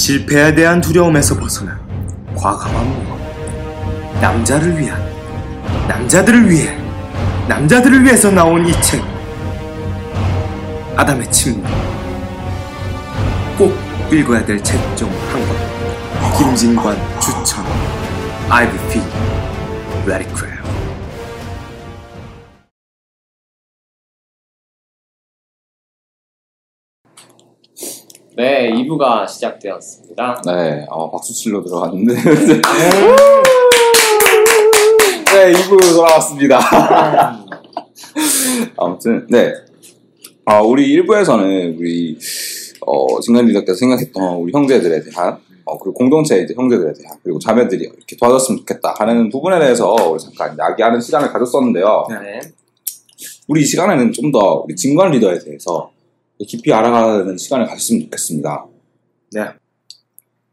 실패에 대한 두려움에서 벗어난 과감한 모험. 남자를 위한, 남자들을 위해, 남자들을 위해서 나온 이 책. 아담의 침묵. 꼭 읽어야 될 책 중 한 권. 김진관 추천. I've feel very clear. 네, 2부가 시작되었습니다. 네, 어, 박수 치러 들어갔는데. 네, 2부 돌아왔습니다. 아무튼, 네. 아, 우리 1부에서는 우리, 어, 진관 리더께서 생각했던 우리 형제들에 대한, 어, 그리고 공동체 이제 형제들에 대한, 그리고 자매들이 이렇게 도와줬으면 좋겠다 하는 부분에 대해서 우리 잠깐 이야기하는 시간을 가졌었는데요. 네. 우리 이 시간에는 좀 더 우리 진관 리더에 대해서 깊이 알아가는 시간을 가졌으면 좋겠습니다.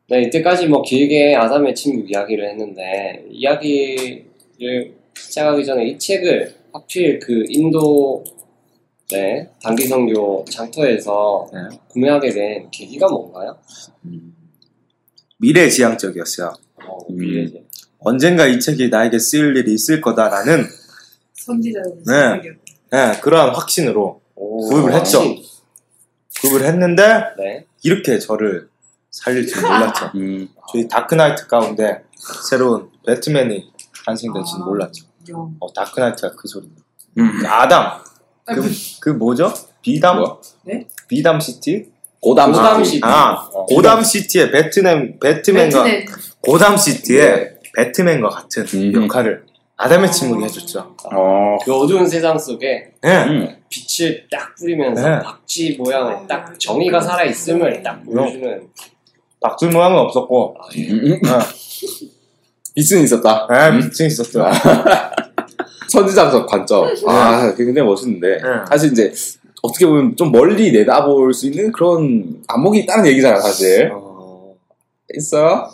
네, 이때까지 뭐 길게 아담의 침묵 이야기를 했는데, 이야기를 시작하기 전에 이 책을 하필 그 인도, 네, 단기성교 장터에서 네. 구매하게 된 계기가 뭔가요? 미래지향적이었어요. 어, 음. 미래지. 언젠가 이 책이 나에게 쓰일 일이 있을 거다라는 선지자의 네. 네, 그러한 확신으로 오, 구입을 했죠. 확신. 구입을 했는데 네. 이렇게 저를 살릴 줄 몰랐죠. 음, 저희 다크나이트 가운데 새로운 배트맨이 탄생될지는 아. 몰랐죠. 영. 어, 다크나이트가 그 소리입니다. 음. 아담! 아, 그, 그 뭐죠? 비담? 뭐야? 네? 비담 시티? 고담 고담 시티. 시티. 아, 어. 고담 시티의 배트맨, 배트맨과, 배트맨. 고담 시티의 배트맨과 같은 음. 역할을 아담의 침묵이 해줬죠. 어, 그 어두운 세상 속에 예. 음. 빛을 딱 뿌리면서 네. 박쥐 모양을 딱 정의가 살아 있음을 딱 보여주는 박줄 모양은 없었고, 음. 어, 빛은 있었다. 예, 빛은 있었죠. 선지자적 관점. 아, 그게 굉장히 멋있는데. 네. 사실 이제, 어떻게 보면 좀 멀리 내다볼 수 있는 그런 안목이 있다는 얘기잖아, 사실. 어, 있어요?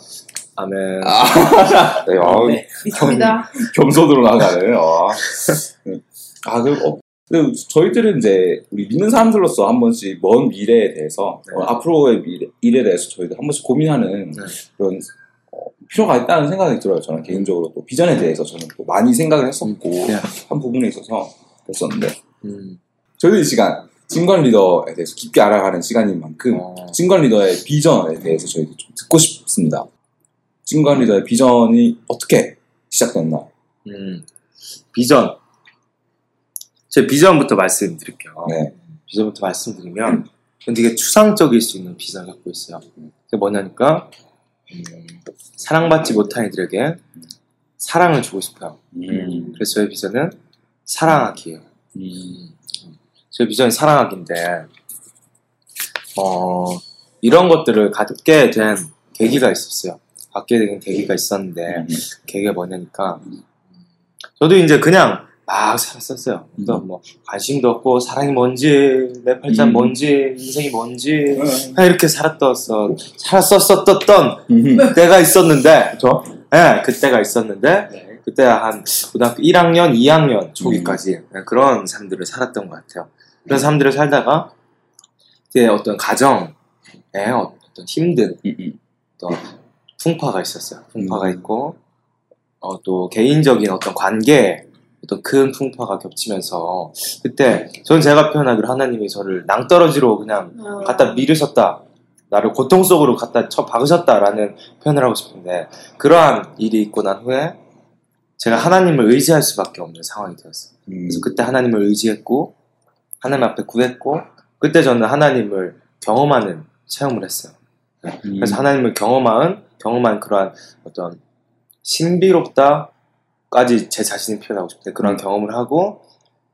아멘. 아, 네, 어, 네. 믿습니다. 겸손으로 나가는. 어. 아, 그리고, 어, 근데 저희들은 이제, 우리 믿는 사람들로서 한 번씩 먼 미래에 대해서, 네. 어, 앞으로의 미래, 일에 대해서 저희들 한 번씩 고민하는 네. 그런, 어, 필요가 있다는 생각이 들어요. 저는 개인적으로 또 비전에 대해서 저는 또 많이 생각을 했었고, 네. 한 부분에 있어서 그랬었는데, 음, 저희들 이 시간, 진관 리더에 대해서 깊게 알아가는 시간인 만큼, 어, 진관 리더의 비전에 대해서 저희들 좀 듣고 싶습니다. 진관 리더의 비전이 어떻게 시작됐나? 음, 비전. 제 비전부터 말씀드릴게요. 네. 비전부터 말씀드리면, 전 되게 추상적일 수 있는 비전을 갖고 있어요. 그게 뭐냐니까, 음, 사랑받지 못한 이들에게 사랑을 주고 싶어요. 음. 그래서 저의 비전은 사랑하기예요. 음. 저의 비전이 사랑하기인데, 어, 이런 것들을 갖게 된 계기가 있었어요. 갖게 된 계기가 있었는데, 음. 계기가 뭐냐니까, 저도 이제 그냥 막 살았었어요. 또 음. 뭐, 관심도 없고, 사랑이 뭔지, 내 팔자 음. 뭔지, 인생이 뭔지, 그냥 이렇게 살았었, 살았었었던 음. 때가 있었는데? 예, 그때가 있었는데, 네. 그때 한 고등학교 1학년, 2학년 초기까지 네, 그런 삶들을 살았던 것 같아요. 그런 삶들을 살다가 제 어떤 가정에 어떤 힘든 음, 음. 어떤 풍파가 있었어요. 풍파가 음. 있고 어, 또 개인적인 어떤 관계에 어떤 큰 풍파가 겹치면서 그때 전 제가 표현하기로 하나님이 저를 낭떠러지로 그냥 어, 갖다 미르셨다. 나를 고통 속으로 갖다 쳐 박으셨다라는 표현을 하고 싶은데 그러한 일이 있고 난 후에 제가 하나님을 의지할 수밖에 없는 상황이 되었어요. 음. 그래서 그때 하나님을 의지했고 하나님 앞에 구했고 그때 저는 하나님을 경험하는 체험을 했어요. 음. 그래서 하나님을 경험한 경험한 그러한 어떤 신비롭다까지 제 자신을 표현하고 싶은데 그런 음. 경험을 하고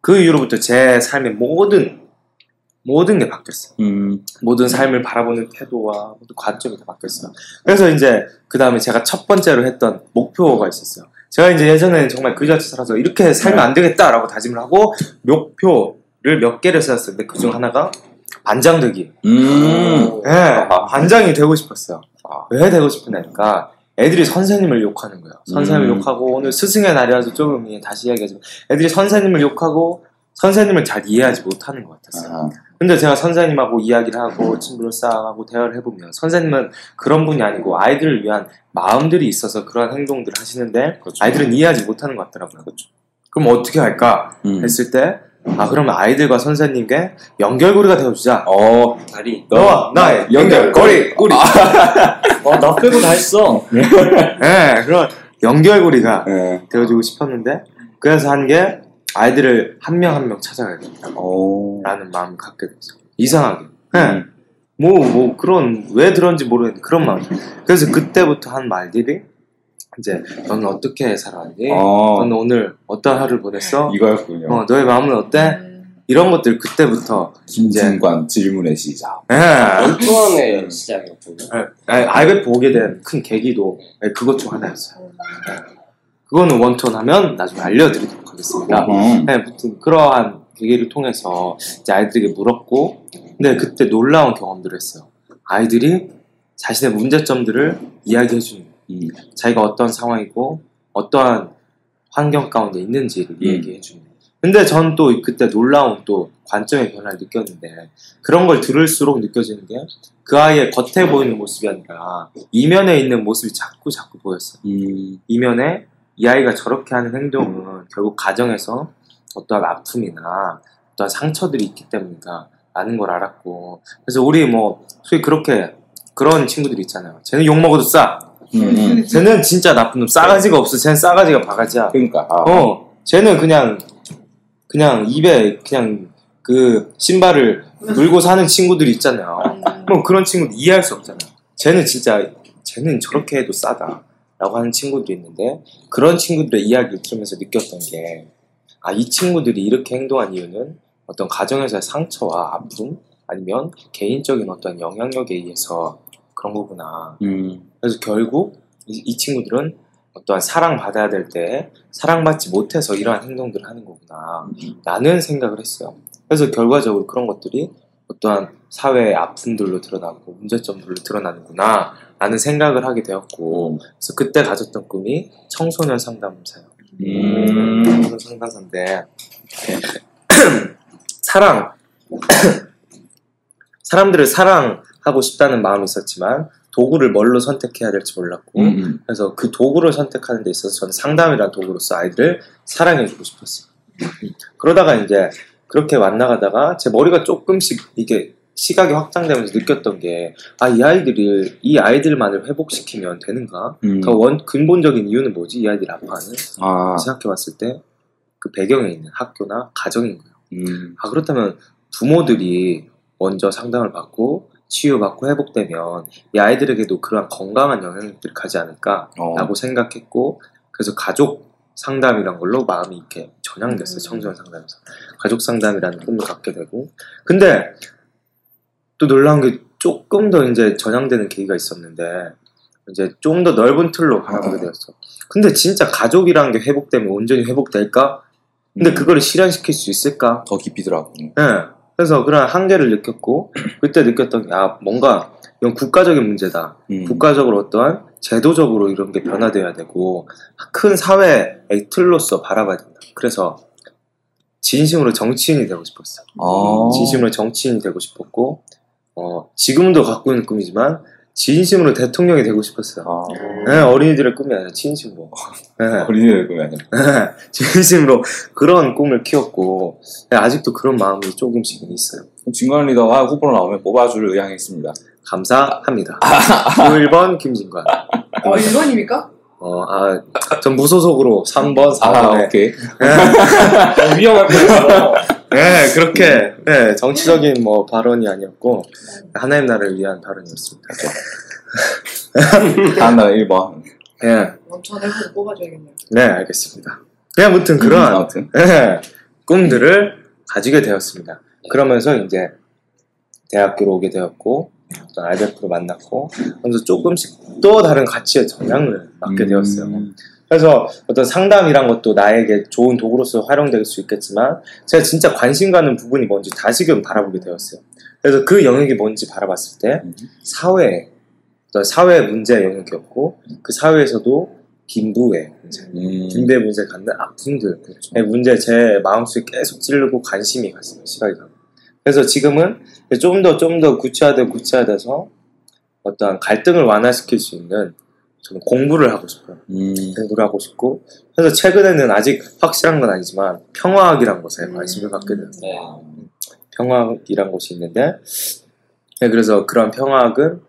그 이후로부터 제 삶의 모든 모든 게 바뀌었어요. 음. 모든 삶을 바라보는 태도와 모든 관점이 다 바뀌었어요. 그래서 이제 그 다음에 제가 첫 번째로 했던 목표가 있었어요. 제가 이제 예전에는 정말 그지같이 살아서 이렇게 살면 안 되겠다라고 다짐을 하고 목표를 몇 개를 세웠었는데 그중 하나가 반장되기. 음. 네, 반장이 되고 싶었어요. 왜 되고 싶었냐니까 애들이 선생님을 욕하는 거예요. 선생님을 음. 욕하고 오늘 스승의 날이라서 조금 예, 다시 이야기하지만 애들이 선생님을 욕하고 선생님을 잘 이해하지 못하는 것 같았어요. 아, 근데 제가 선생님하고 이야기를 하고 친구를 쌓아가고 대화를 해보면 선생님은 그런 분이 아니고 아이들을 위한 마음들이 있어서 그런 행동들을 하시는데 그렇죠. 아이들은 이해하지 못하는 것 같더라고요. 그럼 어떻게 할까 음. 했을 때 아 그러면 아이들과 선생님께 연결고리가 되어주자. 어, 다리. 너와 나의 연결고리 우리. 와, 나 빼고 다 했어. 네, 그런 연결고리가 예. 되어주고 싶었는데 그래서 한 게 아이들을 한 명 한 명 찾아가야겠다라는 어. 마음을 갖게 됐어요. 이상하게. 네. 음. 뭐, 뭐, 그런, 왜 들었는지 모르겠는데, 그런 마음. 그래서 그때부터 한 말들이, 이제, 너는 어떻게 살아왔니? 어, 너는 오늘 어떤 하루를 보냈어? 이거였군요. 어, 너의 마음은 어때? 음. 이런 것들 그때부터, 김진관 질문의 시작. 예, 원투원의 시작이었군요. 예, IMF 오게 된 큰 계기도 예, 그것 중 하나였어요. 그거는 원톤 하면 나중에 알려드리도록 하겠습니다. 음. 네, 아무튼 그러한 계기를 통해서 이제 아이들에게 물었고, 근데 그때 놀라운 경험들을 했어요. 아이들이 자신의 문제점들을 이야기해주는 음. 자기가 어떤 상황이고 어떠한 환경 가운데 있는지를 음. 얘기해 주는 거예요. 근데 전 또 그때 놀라운 또 관점의 변화를 느꼈는데 그런 걸 들을수록 느껴지는 게 그 아이의 겉에 보이는 모습이 아니라 이면에 있는 모습이 자꾸 자꾸 보였어요. 음. 이면에 이 아이가 저렇게 하는 행동은 결국 가정에서 어떠한 아픔이나 어떠한 상처들이 있기 때문이다 라는 걸 알았고 그래서 우리 뭐 소위 그렇게 그런 친구들이 있잖아요 쟤는 욕 먹어도 싸 음. 음. 쟤는 진짜 나쁜 놈 싸가지가 없어 쟤는 싸가지가 바가지야 그러니까. 아. 어 쟤는 그냥 그냥 입에 그냥 그 신발을 물고 사는 친구들 이 있잖아요 뭐 그런 친구들 이해할 수 없잖아요. 쟤는 진짜 쟤는 저렇게 해도 싸다. 라고 하는 친구들이 있는데 그런 친구들의 이야기를 들으면서 느꼈던 게 아, 이 친구들이 이렇게 행동한 이유는 어떤 가정에서의 상처와 아픔 아니면 개인적인 어떤 영향력에 의해서 그런 거구나. 음. 그래서 결국 이, 이 친구들은 어떠한 사랑받아야 될 때 사랑받지 못해서 이러한 행동들을 하는 거구나. 라는 생각을 했어요. 그래서 결과적으로 그런 것들이 어떠한 사회의 아픔들로 드러나고 문제점들로 드러나는구나. 라는 생각을 하게 되었고, 그래서 그때 가졌던 꿈이 청소년 상담사요. 음. 청소년 상담사인데, 사랑, 사람들을 사랑 하고 싶다는 마음이 있었지만, 도구를 뭘로 선택해야 될지 몰랐고, 음. 그래서 그 도구를 선택하는 데 있어서 저는 상담이라는 도구로서 아이들을 사랑해주고 싶었어요. 그러다가 이제 그렇게 만나가다가 제 머리가 조금씩 이게 시각이 확장되면서 느꼈던 게, 아, 이 아이들을, 이 아이들만을 회복시키면 되는가? 음. 그 원, 근본적인 이유는 뭐지? 이 아이들이 아파하는? 아. 생각해봤을 때, 그 배경에 있는 학교나 가정인 거예요. 음. 아, 그렇다면 부모들이 먼저 상담을 받고, 치유받고 회복되면, 이 아이들에게도 그러한 건강한 영향력들이 가지 않을까? 어. 라고 생각했고 그래서 가족 상담이란 걸로 마음이 이렇게 전향됐어요 음. 청소년 상담에서 가족 상담이라는 꿈을 갖게 되고 근데 또 놀라운 게 조금 더 이제 전향되는 계기가 있었는데 이제 좀 더 넓은 틀로 바라보게 되었어 근데 진짜 가족이라는 게 회복되면 온전히 회복될까? 근데 음. 그거를 실현시킬 수 있을까? 더 깊이 들어가고. 네. 그래서 그런 한계를 느꼈고 그때 느꼈던 게 아 뭔가 이건 국가적인 문제다 음. 국가적으로 어떠한 제도적으로 이런 게 변화돼야 되고 큰 사회의 틀로서 바라봐야 된다. 그래서 진심으로 정치인이 되고 싶었어요. 아. 진심으로 정치인이 되고 싶었고 어, 지금도 갖고 있는 꿈이지만 진심으로 대통령이 되고 싶었어요. 아. 네, 어린이들의 꿈이 아니라 진심으로. 네, 어린이들 꿈이 아니라. 진심으로 그런 꿈을 키웠고 네, 아직도 그런 마음이 조금씩은 있어요. 진관 리더가 후보로 나오면 뽑아줄 의향이 있습니다. 감사합니다. 1번 김진관. 어, 1번입니까? 어, 아, 전 무소속으로 3번, 4번에 아, 오케이. 어, 위험할 뻔했어. 네, 그렇게 네, 정치적인 뭐 발언이 아니었고 하나님 나라를 위한 발언이었습니다. 다음 날 1번. 네, 원천 해보고 뽑아줘야겠네요. 네, 알겠습니다. 네, 아무튼 그러한 아무튼. 네, 꿈들을 가지게 되었습니다. 그러면서 이제 대학교로 오게 되었고 어떤 알베프로 만났고 그러면서 조금씩 또 다른 가치의 전향을 맡게 되었어요. 음. 그래서 어떤 상담이란 것도 나에게 좋은 도구로서 활용될 수 있겠지만 제가 진짜 관심 가는 부분이 뭔지 다시금 바라보게 되었어요. 그래서 그 영역이 뭔지 바라봤을 때 음. 사회, 어떤 사회 문제의 영역이었고 그 사회에서도 빈부의 문제. 음. 빈부의 문제 갖는 아픔들. 의 문제 제 마음속에 계속 찌르고 관심이 갔어요. 시각이 가고. 그래서 지금은 좀 더 좀 더 구체화되고 구체화돼서 어떤 갈등을 완화시킬 수 있는 저는 공부를 하고 싶어요. 음. 공부를 하고 싶고 그래서 최근에는 아직 확실한 건 아니지만 평화학이란 것에 음. 관심을 갖게 됐어요. 네. 평화학이란 것이 있는데 네, 그래서 그런 평화학은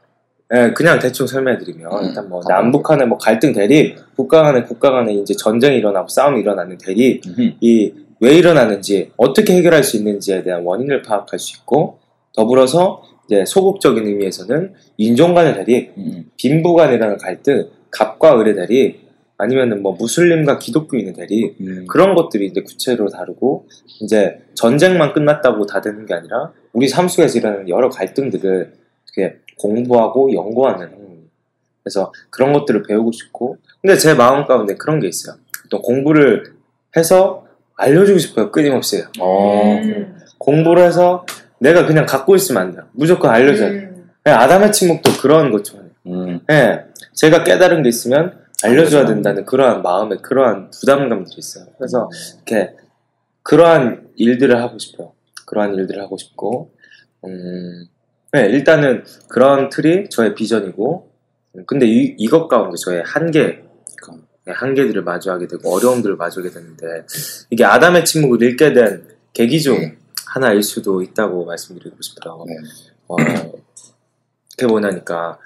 예, 그냥 대충 설명해드리면 음. 일단 뭐 남북 간의 뭐 갈등 대립, 국가 간의 국가 간에 이제 전쟁이 일어나고 싸움이 일어나는 대립, 음흠. 이왜 일어나는지 어떻게 해결할 수 있는지에 대한 원인을 파악할 수 있고 더불어서 이제 소극적인 의미에서는 인종 간의 대립, 음. 빈부 간이라는 갈등, 갑과 을의 대립, 아니면은 뭐 무슬림과 기독교인의 대립 음. 그런 것들이 이제 구체로 다루고 이제 전쟁만 끝났다고 다 되는 게 아니라 우리 삶 속에서 일어나는 여러 갈등들을 이렇게 공부하고 연구하는 학문이에요. 그래서 그런 것들을 배우고 싶고 근데 제 마음 가운데 그런 게 있어요. 또 공부를 해서 알려주고 싶어요. 끊임없이 어. 음. 공부를 해서 내가 그냥 갖고 있으면 안 돼요. 무조건 알려줘야 돼요. 음. 네, 아담의 침묵도 그런 것 좋아해요. 음. 네, 제가 깨달은 게 있으면 알려줘야 된다는 그러한 마음에 그러한 부담감들이 있어요. 그래서 이렇게 그러한 일들을 하고 싶어요. 그러한 일들을 하고 싶고, 음, 네, 일단은 그런 틀이 저의 비전이고, 음, 근데 이, 이것 가운데 저의 한계, 네, 한계들을 마주하게 되고 어려움들을 마주하게 되는데 이게 아담의 침묵을 읽게 된 계기 중 하나일 수도 있다고 말씀드리고 싶어요. 네. 어, 그게 뭐냐니까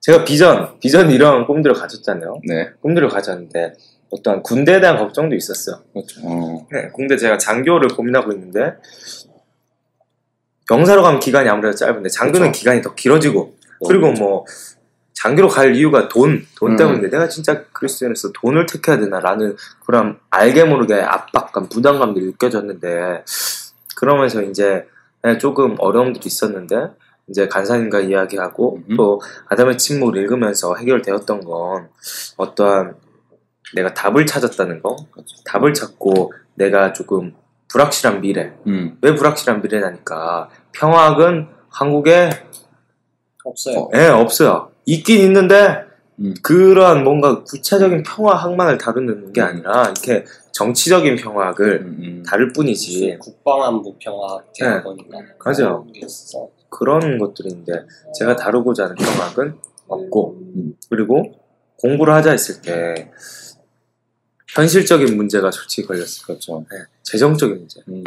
제가 비전, 비전 이런 꿈들을 가졌잖아요. 네. 꿈들을 가졌는데 어떠한 군대에 대한 걱정도 있었어요. 그렇죠. 어. 네, 군대 제가 장교를 고민하고 있는데 병사로 가면 기간이 아무래도 짧은데 장교는 그렇죠. 기간이 더 길어지고 그리고 뭐 장교로 갈 이유가 돈, 돈 음. 때문인데 내가 진짜 그리스도인으로서 돈을 택해야 되나라는 그런 알게 모르게 압박감, 부담감들이 느껴졌는데 그러면서 이제 네, 조금 어려움들이 있었는데 이제 간사님과 이야기하고 음. 또 아담의 침묵을 읽으면서 해결되었던 건 어떠한 내가 답을 찾았다는 거, 답을 찾고 내가 조금 불확실한 미래, 음. 왜 불확실한 미래냐니까 평화학은 한국에 없어요. 어. 예, 없어요. 있긴 있는데 음. 그러한 뭔가 구체적인 평화학만을 다루는 게 아니라 이렇게 정치적인 평화학을 음. 음. 다룰 뿐이지 국방안보 평화 네. 대학원인가 맞아요. 그런 것들인데 제가 다루고자 하는 평화학은 없고 음. 그리고 공부를 하자 했을 때 현실적인 문제가 솔직히 걸렸어요. 그렇죠. 예, 재정적인 문제. 음.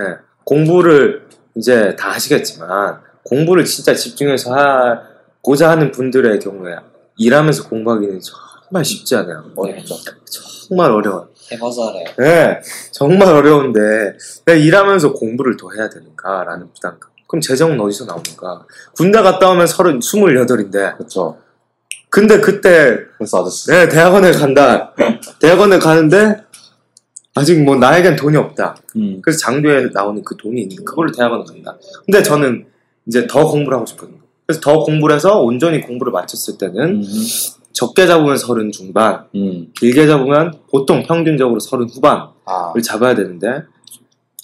예, 공부를 이제 다 하시겠지만 공부를 진짜 집중해서 하고자 하는 분들의 경우에 일하면서 공부하기는 정말 쉽지 않아요. 어렵죠. 정말 어려워요. 해봐서 알아요. 네, 정말 어려운데 내가 일하면서 공부를 더 해야 되는가라는 부담감. 그럼 재정은 어디서 나오는가? 군대 갔다 오면 서른 스물여덟인데 그렇죠. 근데 그때 그래서 아저씨. 네, 대학원에 간다. 대학원에 가는데 아직 뭐 나에겐 돈이 없다. 음. 그래서 장교에 나오는 그 돈이 있는 그걸로 대학원을 간다. 근데 저는 이제 더 공부를 하고 싶거든요. 그래서 더 공부를 해서 온전히 공부를 마쳤을 때는 음. 적게 잡으면 서른 중반, 음. 길게 잡으면 보통 평균적으로 서른 후반을 아. 잡아야 되는데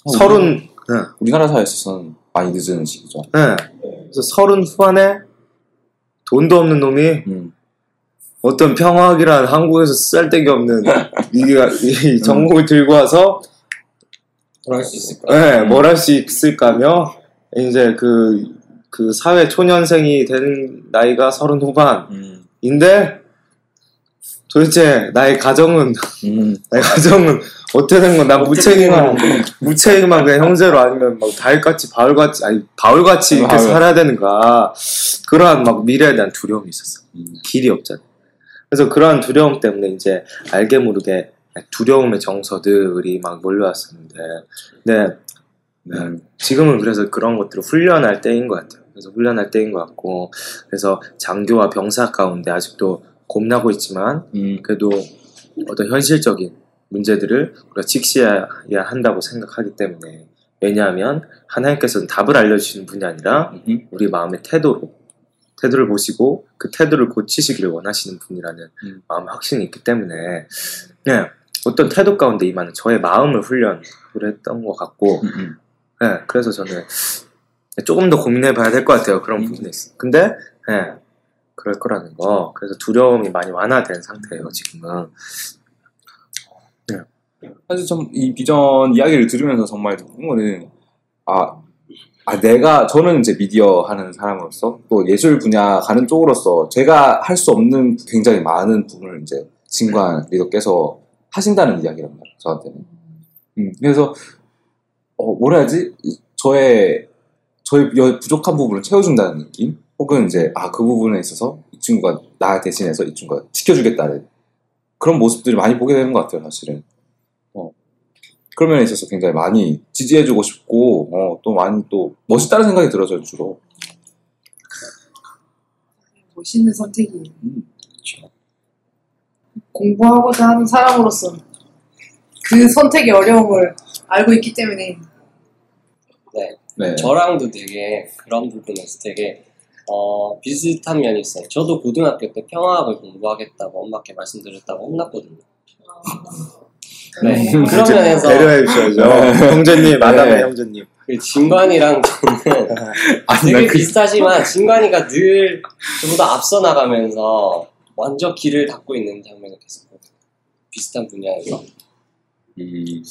어, 서른 네, 우리나라 사회에서는 많이 늦은 시기죠. 네. 그래서 서른 후반에 돈도 없는 놈이 음. 어떤 평화학이란 한국에서 쓸데기 없는 이게 이 전공을 들고 와서 그럴 수 있을 거예요. 네, 뭘 할 수 있을까며 이제 그, 그 사회 초년생이 되는 나이가 서른 후반인데 음. 도대체 나의 가정은 음. 나의 가정은 어떻게 된 건 나 무책임한 무책임한 그냥 형제로 아니면 막 달같이 바울같이 아니 바울같이 이렇게. 살아야 되는가 그러한 막 미래에 대한 두려움이 있었어 음. 길이 없잖아 그래서 그러한 두려움 때문에 이제 알게 모르게 두려움의 정서들이 막 몰려왔었는데 네 음. 지금은 그래서 그런 것들을 훈련할 때인 것 같아요. 그래서 훈련할 때인 것 같고, 그래서 장교와 병사 가운데 아직도 고민하고 있지만, 음. 그래도 어떤 현실적인 문제들을 우리가 직시해야 한다고 생각하기 때문에, 왜냐하면 하나님께서는 답을 알려주시는 분이 아니라 음. 우리 마음의 태도로, 태도를 보시고 그 태도를 고치시기를 원하시는 분이라는 음. 마음의 확신이 있기 때문에, 네, 어떤 태도 가운데 임하는 저의 마음을 훈련을 했던 것 같고, 음. 음. 네, 그래서 저는 조금 더 고민해 봐야 될 것 같아요. 그런 음. 부분에 있어. 근데, 네, 그럴 거라는 거. 그래서 두려움이 많이 완화된 상태예요 지금은. 사실 좀 이 비전 이야기를 들으면서 정말 느낀 거는 아, 아 내가 저는 이제 미디어 하는 사람으로서 또 예술 분야 가는 쪽으로서 제가 할 수 없는 굉장히 많은 부분을 이제 진관 리더께서 하신다는 이야기란 말이에요 저한테는. 음, 그래서 어, 뭐라 해야지 이- 저의 저의 여- 부족한 부분을 채워준다는 느낌? 혹은 이제 아 그 부분에 있어서 이 친구가 나 대신해서 이 친구가 지켜주겠다는 그런 모습들을 많이 보게 되는 것 같아요 사실은. 그런 면에 있어서 굉장히 많이 지지해주고 싶고 어, 또 많이 또 멋있다는 생각이 들어요 주로. 멋있는 선택이에요. 음, 공부하고자 하는 사람으로서 그 선택의 어려움을 알고 있기 때문에 네. 저랑도 되게 그런 부분에서 되게 어, 비슷한 면이 있어요. 저도 고등학교 때 평화학을 공부하겠다고 엄마께 말씀드렸다고 혼났거든요. 네. 음, 그런 면에서 배려해 주셔야죠. 형제님, 마담의 형제님. 그 진관이랑 저는 아니 되게 난그 비슷하지만 진관이가 늘 저보다 앞서 나가면서 완전 길을 닫고 있는 장면을 계속 보고 비슷한 분야에서 이-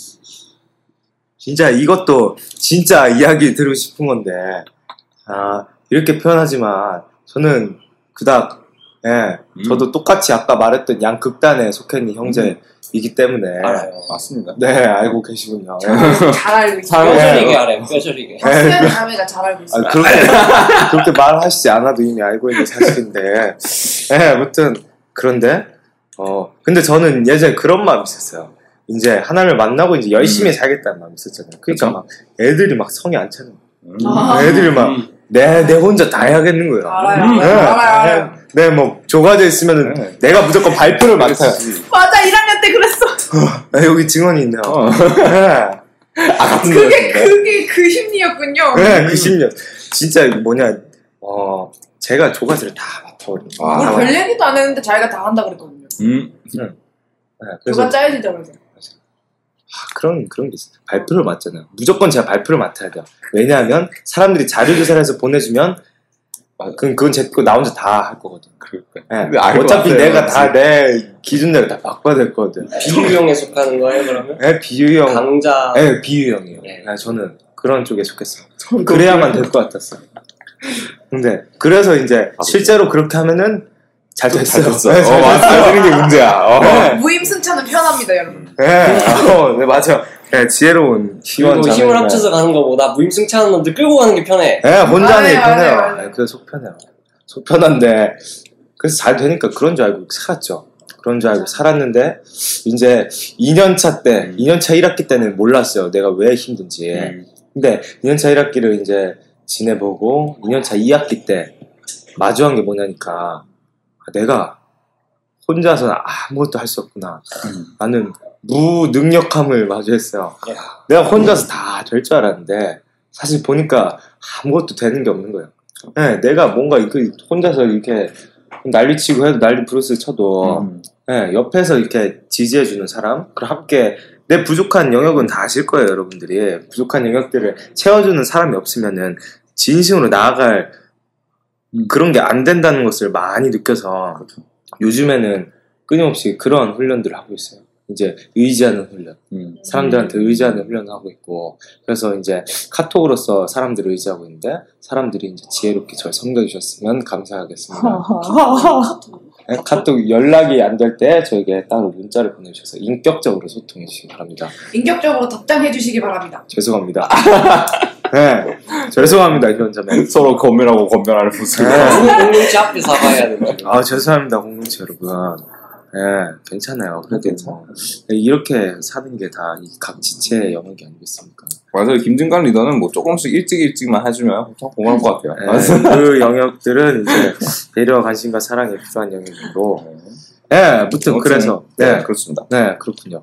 진짜 이것도 진짜 이야기 들으고 싶은 건데 아 이렇게 표현하지만 저는 그닥 예 음. 저도 똑같이 아까 말했던 양 극단에 속해 있는 형제이기 때문에 알아요. 맞습니다. 네 알고 계시군요. 예. 잘 알고 있어요. 잘- 뼈저리게 알아요. 뼈저리게. 박수현 자매가 잘 알고 있어요. 아, 그렇게 그렇게 말하시지 않아도 이미 알고 있는 사실인데 예 아무튼 그런데 어 근데 저는 예전에 그런 마음이 있었어요. 이제 하나님을 만나고 이제 열심히 살겠다는 마음이 있었잖아요. 그러니까 그쵸. 막 애들이 막 성이 안 차는 거예요. 음. 아. 애들이 막 음. 내, 내 혼자 다 해야겠는 거예요. 알아요. 음. 네, 알아요. 알아요. 네, 뭐, 조가져 있으면은 네. 내가 무조건 발표를 맡아요. 맞아 1학년 때 그랬어. 네, 여기 증언이 있네요. 어. 네, 아 같은 그게. 그게 그 심리였군요. 네, 그 10년. 진짜 뭐냐, 어, 제가 조가지를 다 맡아버리고. 아. 오늘 별 얘기도 안 했는데 자기가 다 한다 그랬거든요. 음. 네, 누가 그래서 짜여지자 그래서. 아, 그런, 그런 게 있어요. 발표를 맡잖아요. 무조건 제가 발표를 맡아야 돼요. 왜냐하면 사람들이 자료 조사해서 보내주면, 아, 그건, 그건 제거나 혼자 다 할 거거든. 그러니까. 네. 어차피 같아요. 내가 다 내 기준대로 다 바꿔야 될 거거든. 비유형에 속하는 거예요 그러면? 네, 비유형. 강자 네, 비유형이에요. 네. 네, 저는 그런 쪽에 속했어요. 그래야만 될 것 같았어요. 근데 그래서 이제 실제로 그렇게 하면은 잘 됐어요. 잘 됐어. 네, 어, 잘 맞아. 됐어요. 되는 게 문제야. 어. 네, 무임승차는 편합니다 여러분. 네, 어, 네, 맞아요. 네, 지혜로운 희원 그리고 힘을 합쳐서 가는 거보다 무임승차하는 놈들 끌고 가는 게 편해. 네, 혼자는 맞아요, 편해요. 맞아요, 맞아요. 네, 그래서 속 편해요. 속 편한데 그래서 잘 되니까 그런 줄 알고 살았죠. 그런 줄 알고 살았는데 이제 2년차 때, 음. 2년차 1학기 때는 몰랐어요. 내가 왜 힘든지. 음. 근데 2년차 1학기를 이제 지내보고 2년차 2학기 때 마주한 게 뭐냐니까 아, 내가 혼자서는 아무것도 할 수 없구나. 음. 나는 무능력함을 마주했어요. 예. 내가 혼자서 다 될 줄 알았는데 사실 보니까 아무것도 되는 게 없는 거예요. 네, 내가 뭔가 그 혼자서 이렇게 난리치고 해도 난리 브루스 쳐도 음. 네, 옆에서 이렇게 지지해주는 사람, 그리고 함께 내 부족한 영역은 다 아실 거예요, 여러분들이. 부족한 영역들을 채워주는 사람이 없으면은 진심으로 나아갈 음. 그런 게 안 된다는 것을 많이 느껴서 그렇죠. 요즘에는 끊임없이 그런 훈련들을 하고 있어요. 이제 의지하는 훈련. 음. 사람들한테 의지하는 훈련을 하고 있고 그래서 이제 카톡으로서 사람들을 의지하고 있는데 사람들이 이제 지혜롭게 절 섬겨주셨으면 감사하겠습니다. 네, 카톡 연락이 안 될 때 저에게 따로 문자를 보내주셔서 인격적으로 소통해 주시기 바랍니다. 인격적으로 답장해 주시기 바랍니다. 죄송합니다. 네, 죄송합니다 현자매. 서로 검열하고 검열하는 모습. 네. 공동체 앞에 사과해야 되는. 아 죄송합니다 공동체 여러분. 네, 괜찮아요. 그래도 뭐 네, 이렇게 사는 게 다 각 지체의 영역이 아니겠습니까? 맞아요. 김진관 리더는 뭐 조금씩 일찍 일찍만 해주면 참 고마울 것 같아요. 네, 맞아요. 그 영역들은 이제 배려와 관심과 사랑이 필요한 영역이고, 네, 아무튼 그래서 네, 네, 그렇습니다. 네 그렇군요.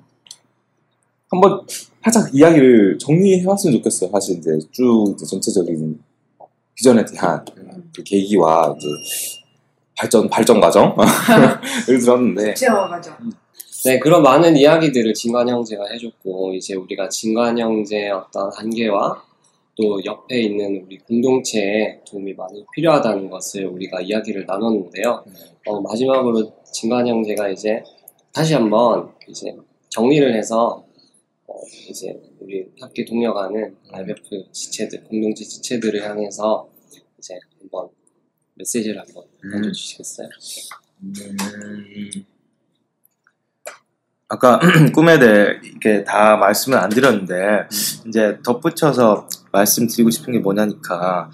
한번 살짝 이야기를 정리해봤으면 좋겠어요. 사실 이제 쭉 이제 전체적인 비전에 대한 그 계기와 이제 발전 발전 과정을 들었는데. 제어가죠. 네, 그런 많은 이야기들을 진관 형제가 해줬고, 이제 우리가 진관 형제의 어떤 한계와 또 옆에 있는 우리 공동체에 도움이 많이 필요하다는 것을 우리가 이야기를 나눴는데요. 어, 마지막으로 진관 형제가 이제 다시 한번 이제 정리를 해서 어, 이제 우리 함께 동력하는 RBF 지체들, 공동체 지체들을 향해서 이제 한번 메시지를 한번 음. 던져주시겠어요? 음, 아까 꿈에 대해 이렇게 다 말씀을 안 드렸는데 이제 덧붙여서 말씀드리고 싶은 게 뭐냐니까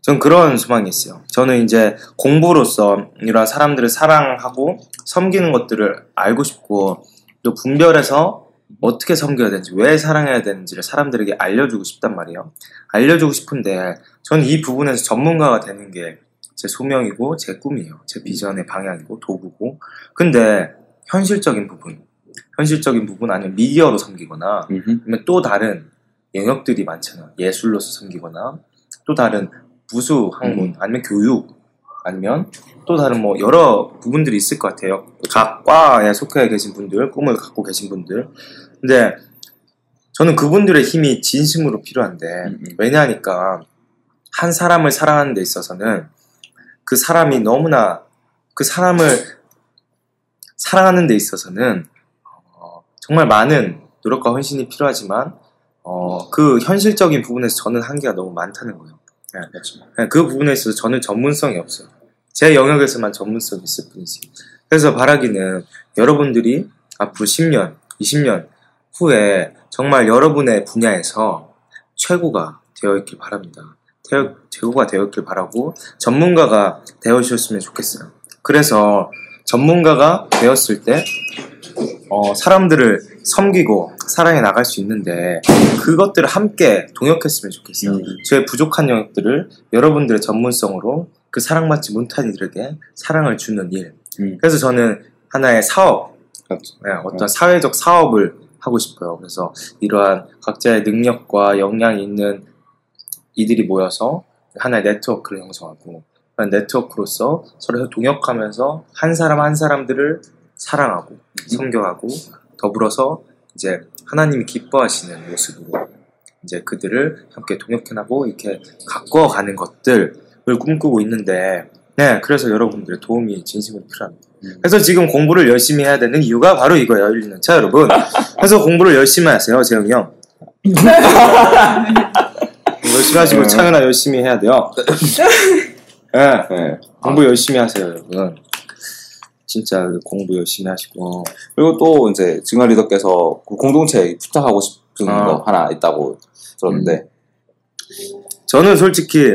전 그런 소망이 있어요. 저는 이제 공부로서 이런 사람들을 사랑하고 섬기는 것들을 알고 싶고 또 분별해서 어떻게 섬겨야 되는지 왜 사랑해야 되는지를 사람들에게 알려주고 싶단 말이에요. 알려주고 싶은데 저는 이 부분에서 전문가가 되는 게 제 소명이고 제 꿈이에요. 제 비전의 방향이고 도구고. 근데 현실적인 부분, 현실적인 부분 아니면 미디어로 섬기거나. 아니면 또 다른 영역들이 많잖아. 예술로서 섬기거나 또 다른 부수 학문 아니면 교육 아니면 또 다른 뭐 여러 부분들이 있을 것 같아요. 각 과에 속해 계신 분들, 꿈을 갖고 계신 분들. 근데 저는 그분들의 힘이 진심으로 필요한데 음, 음. 왜냐하니까 한 사람을 사랑하는 데 있어서는 그 사람이 너무나 그 사람을 사랑하는 데 있어서는 어, 정말 많은 노력과 헌신이 필요하지만 어, 그 현실적인 부분에서 저는 한계가 너무 많다는 거예요. 네, 네, 그 부분에 있어서 저는 전문성이 없어요. 제 영역에서만 전문성이 있을 뿐이지. 그래서 바라기는 여러분들이 앞으로 10년, 20년 후에 정말 여러분의 분야에서 최고가 되어 있길 바랍니다. 되어- 최고가 되어 있길 바라고 전문가가 되어주셨으면 좋겠어요. 그래서 전문가가 되었을 때 어, 사람들을 섬기고 사랑해 나갈 수 있는데 그것들을 함께 동역했으면 좋겠어요. 음. 저의 부족한 영역들을 여러분들의 전문성으로 그 사랑받지 못한 이들에게 사랑을 주는 일. 음. 그래서 저는 하나의 사업, 그렇죠. 네, 어떤 사회적 사업을 하고 싶어요. 그래서 이러한 각자의 능력과 역량이 있는 이들이 모여서 하나의 네트워크를 형성하고 그런 네트워크로서 서로 동역하면서 한 사람 한 사람들을 사랑하고 섬겨하고 더불어서 이제 하나님이 기뻐하시는 모습으로 이제 그들을 함께 동역해나고 이렇게 가꿔가는 것들을 꿈꾸고 있는데 네 그래서 여러분들의 도움이 진심으로 필요합니다. 음. 그래서 지금 공부를 열심히 해야 되는 이유가 바로 이거예요, 1, 2년 차 여러분. 그래서 공부를 열심히 하세요, 재영이 형. 열심히 하시고 네. 창현아 열심히 해야 돼요. 네, 네. 공부 열심히 하세요, 여러분. 진짜 공부 열심히 하시고. 그리고 또 이제 증언 리더께서 그 공동체에 부탁하고 싶은 아. 거 하나 있다고 들었는데 저는 솔직히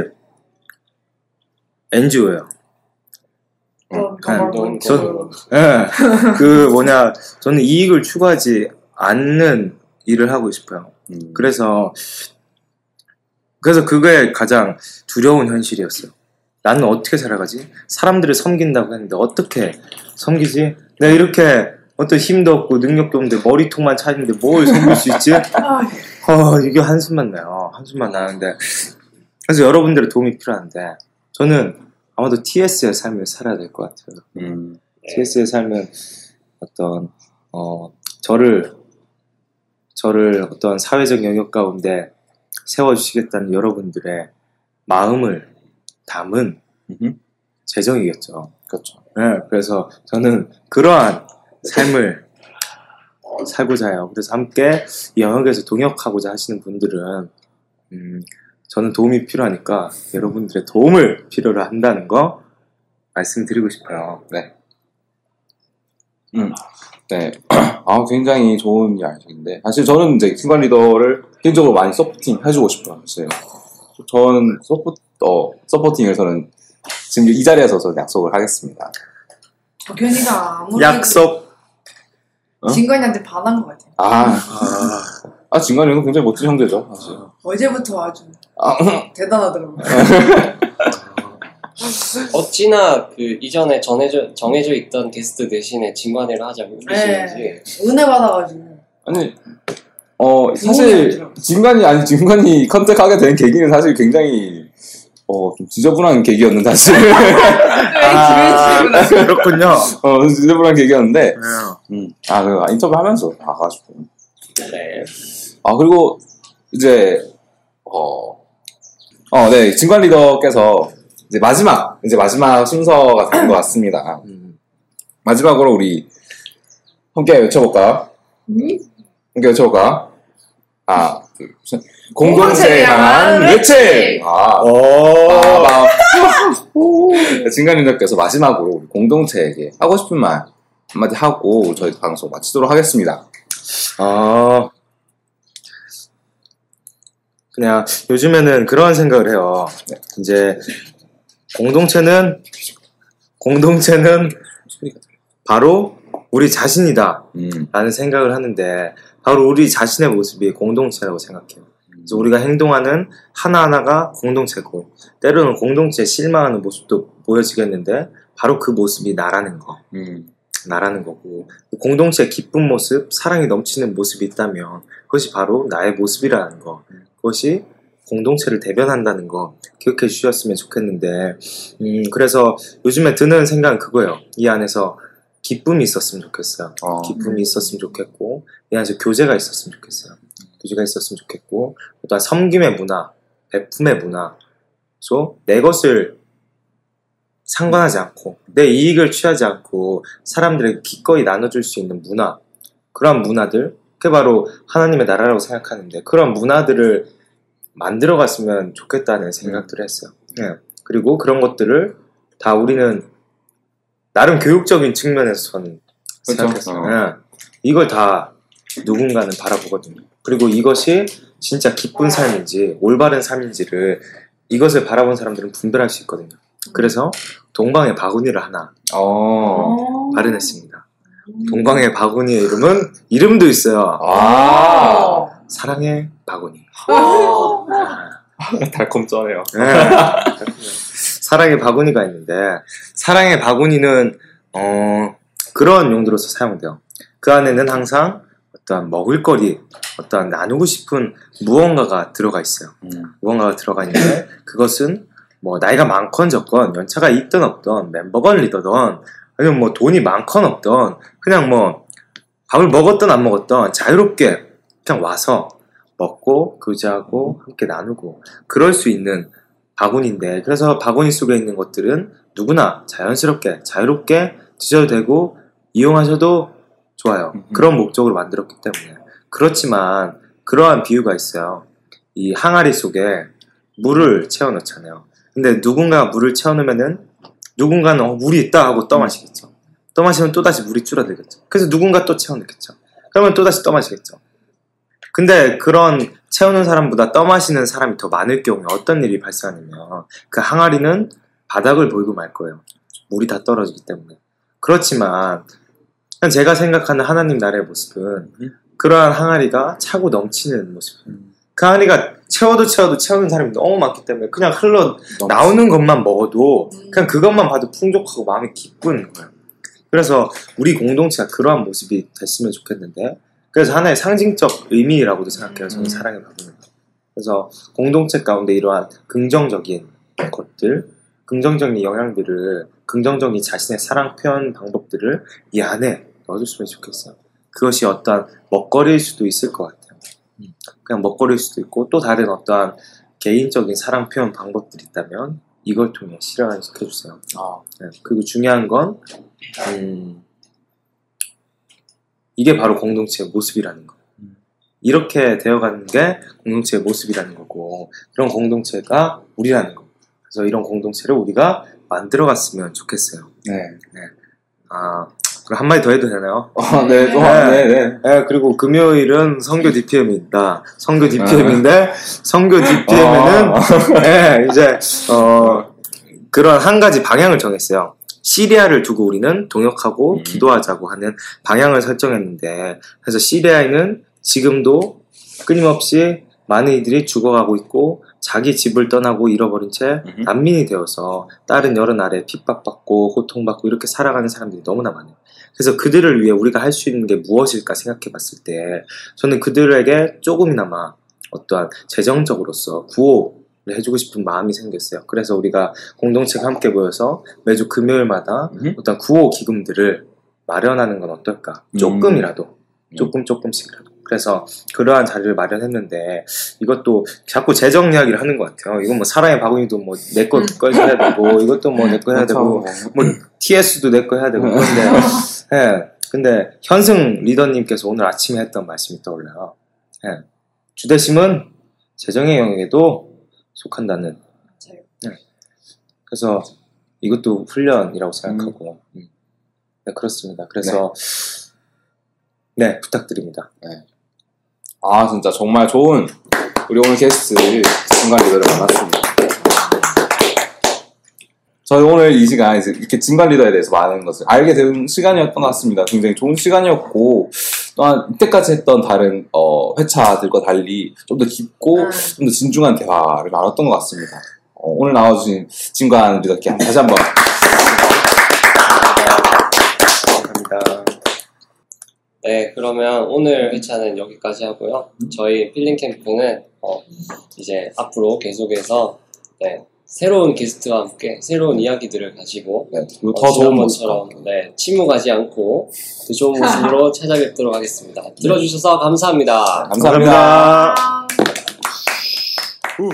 NGO예요. 또 네. 전- 예. 그 뭐냐, 저는 이익을 추구하지 않는 일을 하고 싶어요. 음, 그래서 그래서 그게 가장 두려운 현실이었어요. 나는 어떻게 살아가지? 사람들을 섬긴다고 했는데 어떻게 섬기지? 내가 이렇게 어떤 힘도 없고 능력도 없는데 머리통만 차는데 뭘 섬길 수 있지? 아, 어, 이게 한숨만 나요. 한숨만 나는데. 그래서 여러분들의 도움이 필요한데, 저는 아마도 TS의 삶을 살아야 될 것 같아요. 음, TS의 삶은 어떤, 어, 저를, 저를 어떤 사회적 영역 가운데 세워주시겠다는 여러분들의 마음을 담은. 재정이겠죠. 그렇죠. 네, 그래서 저는 그러한 삶을 살고자 해요. 그래서 함께 이 영역에서 동역하고자 하시는 분들은 음, 저는 도움이 필요하니까 여러분들의 도움을 필요로 한다는 거 말씀드리고 싶어요. 네. 네. 아, 굉장히 좋은 이야기인데. 사실 저는 이제 진관 리더를 개인적으로 많이 supporting 해주고 싶어요. 사실. 저는 suppor, 어, supporting을 저는 지금 이 자리에서 저는 약속을 하겠습니다. 덕현이가 아무리 약속. 어? 진관이한테 반한 것 같아요. 아, 아, 아, 진관이는 굉장히 멋진 형제죠. 사실. 어제부터 아주 아, 대단하더라고요. 어찌나 그 이전에 정해져, 정해져 있던 게스트 대신에 진관회를 하자고 그러시는지 은혜 받아가지고. 아니, 어, 사실. 진관이, 아니, 진관이 컨택하게 된 계기는 사실 굉장히, 어, 좀 지저분한 계기였는데, 사실. 아, 그렇군요. 어, 지저분한 계기였는데, 네. 음, 아, 그 인터뷰 하면서 봐가지고. 네. 아, 그리고 이제, 어, 어, 어, 네, 진관 리더께서 이제 마지막, 이제 마지막 순서가 된 것 같습니다. 음. 마지막으로 우리 함께 외쳐볼까? 음? 함께 외쳐볼까? 하나, 둘, 셋. 공동체에 외침! 외침! 아, 오. 아, 진관 리더께서 마지막으로 우리 공동체에게 하고 싶은 말 한마디 하고 저희 방송 마치도록 하겠습니다. 아. 그냥 요즘에는 그런 생각을 해요. 이제 공동체는 공동체는 바로 우리 자신이다. 음, 라는 생각을 하는데 바로 우리 자신의 모습이 공동체라고 생각해요. 그래서 우리가 행동하는 하나하나가 공동체고 때로는 공동체에 실망하는 모습도 보여지겠는데 바로 그 모습이 나라는 거. 음, 나라는 거고 공동체의 기쁜 모습, 사랑이 넘치는 모습이 있다면 그것이 바로 나의 모습이라는 거. 그것이 공동체를 대변한다는 거 기억해 주셨으면 좋겠는데 음, 그래서 요즘에 드는 생각은 그거예요. 이 안에서 기쁨이 있었으면 좋겠어요. 어, 기쁨이 있었으면 좋겠고 이 안에서 교제가 있었으면 좋겠어요. 교제가 있었으면 좋겠고 또한 섬김의 문화, 베품의 문화, 그래서 내 것을 상관하지 않고 내 이익을 취하지 않고 사람들에게 기꺼이 나눠줄 수 있는 문화 그런 문화들 그게 바로 하나님의 나라라고 생각하는데 그런 문화들을 만들어 갔으면 좋겠다는 생각들을 했어요. 예. 그리고 그런 것들을 다 우리는 나름 교육적인 측면에서 저는 그렇죠. 생각했어요. 어. 예. 이걸 다 누군가는 바라보거든요. 그리고 이것이 진짜 기쁜 삶인지 올바른 삶인지를 이것을 바라본 사람들은 분별할 수 있거든요. 그래서 동방의 바구니를 하나 어, 어. 마련했습니다. 동방의 바구니의 이름은 이름도 있어요. 아, 사랑의 바구니. 어. 달콤 쩌네요. 네. 사랑의 바구니가 있는데 사랑의 바구니는 어, 그런 용도로서 사용돼요. 그 안에는 항상 어떤 먹을거리, 어떤 나누고 싶은 무언가가 들어가 있어요. 음, 무언가가 들어가 있는데 그것은 뭐 나이가 많건 적건 연차가 있든 없든 멤버건 리더든 아니면 뭐 돈이 많건 없든 그냥 뭐 밥을 먹었든 안 먹었든 자유롭게 그냥 와서 먹고 교제하고 함께 나누고 그럴 수 있는 바구니인데 그래서 바구니 속에 있는 것들은 누구나 자연스럽게 자유롭게 드셔도 되고 이용하셔도 좋아요. 음. 그런 목적으로 만들었기 때문에 그렇지만 그러한 비유가 있어요. 이 항아리 속에 물을 채워 넣잖아요. 근데 누군가가 물을 채워 넣으면은 누군가는 어, 물이 있다 하고 떠마시겠죠. 떠마시면 또 다시 물이 줄어들겠죠. 그래서 누군가 또 채워 넣겠죠. 그러면 또 다시 떠마시겠죠. 근데 그런 채우는 사람보다 떠마시는 사람이 더 많을 경우에 어떤 일이 발생하냐면 그 항아리는 바닥을 보이고 말 거예요. 물이 다 떨어지기 때문에. 그렇지만 그냥 제가 생각하는 하나님 나라의 모습은 음. 그러한 항아리가 차고 넘치는 모습. 음. 그 항아리가 채워도 채워도 채우는 사람이 너무 많기 때문에 그냥 흘러 나오는 것만 먹어도 그냥 그것만 봐도 풍족하고 마음이 기쁜 거예요. 그래서 우리 공동체가 그러한 모습이 됐으면 좋겠는데 그래서 하나의 상징적 의미라고도 생각해요. 저는 음. 사랑의 바구니. 그래서 공동체 가운데 이러한 긍정적인 것들, 긍정적인 영향들을, 긍정적인 자신의 사랑 표현 방법들을 이 안에 넣어줬으면 좋겠어요. 그것이 어떠한 먹거리일 수도 있을 것 같아요. 음. 그냥 먹거리일 수도 있고 또 다른 어떠한 개인적인 사랑 표현 방법들이 있다면 이걸 통해 실현을 시켜주세요. 아, 네, 그리고 중요한 건 음, 이게 바로 공동체의 모습이라는 거. 음. 이렇게 되어가는 게 공동체의 모습이라는 거고 그런 공동체가 우리라는 거. 그래서 이런 공동체를 우리가 만들어갔으면 좋겠어요. 네. 아 그럼 한 마디 더 해도 되나요? 어, 네, 또, 네. 네, 네. 네, 그리고 금요일은 성교 DPM입니다. 성교 DPM인데 성교 DPM에는 아. 네, 이제 어, 그런 한 가지 방향을 정했어요. 시리아를 두고 우리는 동역하고 음. 기도하자고 하는 방향을 설정했는데 그래서 시리아에는 지금도 끊임없이 많은 이들이 죽어가고 있고 자기 집을 떠나고 잃어버린 채. 난민이 되어서 다른 여러 나라에 핍박받고 고통받고 이렇게 살아가는 사람들이 너무나 많아요. 그래서 그들을 위해 우리가 할 수 있는 게 무엇일까 생각해 봤을 때 저는 그들에게 조금이나마 어떠한 재정적으로서 구호를 해주고 싶은 마음이 생겼어요. 그래서 우리가 공동체가 함께 모여서 매주 금요일마다 음. 어떤 구호 기금들을 마련하는 건 어떨까? 음. 조금이라도, 음. 조금 조금씩이라도. 그래서 그러한 자리를 마련했는데 이것도 자꾸 재정 이야기를 하는 것 같아요. 이건 뭐 사랑의 바구니도 뭐 내거 음. 꺼야 되고 이것도 뭐 내 거 해야 되고 뭐 TS도 내 거 해야 되고 그런데 예. 근데 현승 리더님께서 오늘 아침에 했던 말씀이 떠올라요. 예. 주대심은 재정의 영역에도 속한다는. 맞아요. 그래서 이것도 훈련이라고 생각하고. 음. 네, 그렇습니다. 그래서 네, 부탁드립니다. 아 진짜 정말 좋은 우리 오늘 게스트 진관 리더를 만났습니다. 저희 오늘 이 시간 이제 이렇게 진관 리더에 대해서 많은 것을 알게 된 시간이었던 것 같습니다. 굉장히 좋은 시간이었고 또한 이때까지 했던 다른 어, 회차들과 달리 좀 더 깊고 음. 좀더 진중한 대화를 나눴던 것 같습니다. 어, 오늘 나와주신 진관 리더께 다시 한번 감사합니다. 네, 그러면 오늘 회차는 여기까지 하고요. 저희 필링 캠프는 어, 이제 앞으로 계속해서 네, 새로운 게스트와 함께 새로운 이야기들을 가지고 네, 어, 더 좋은 지난번처럼 네, 침묵하지 않고 더 좋은 모습으로 찾아뵙도록 하겠습니다. 들어주셔서 감사합니다. 감사합니다. 아. 후.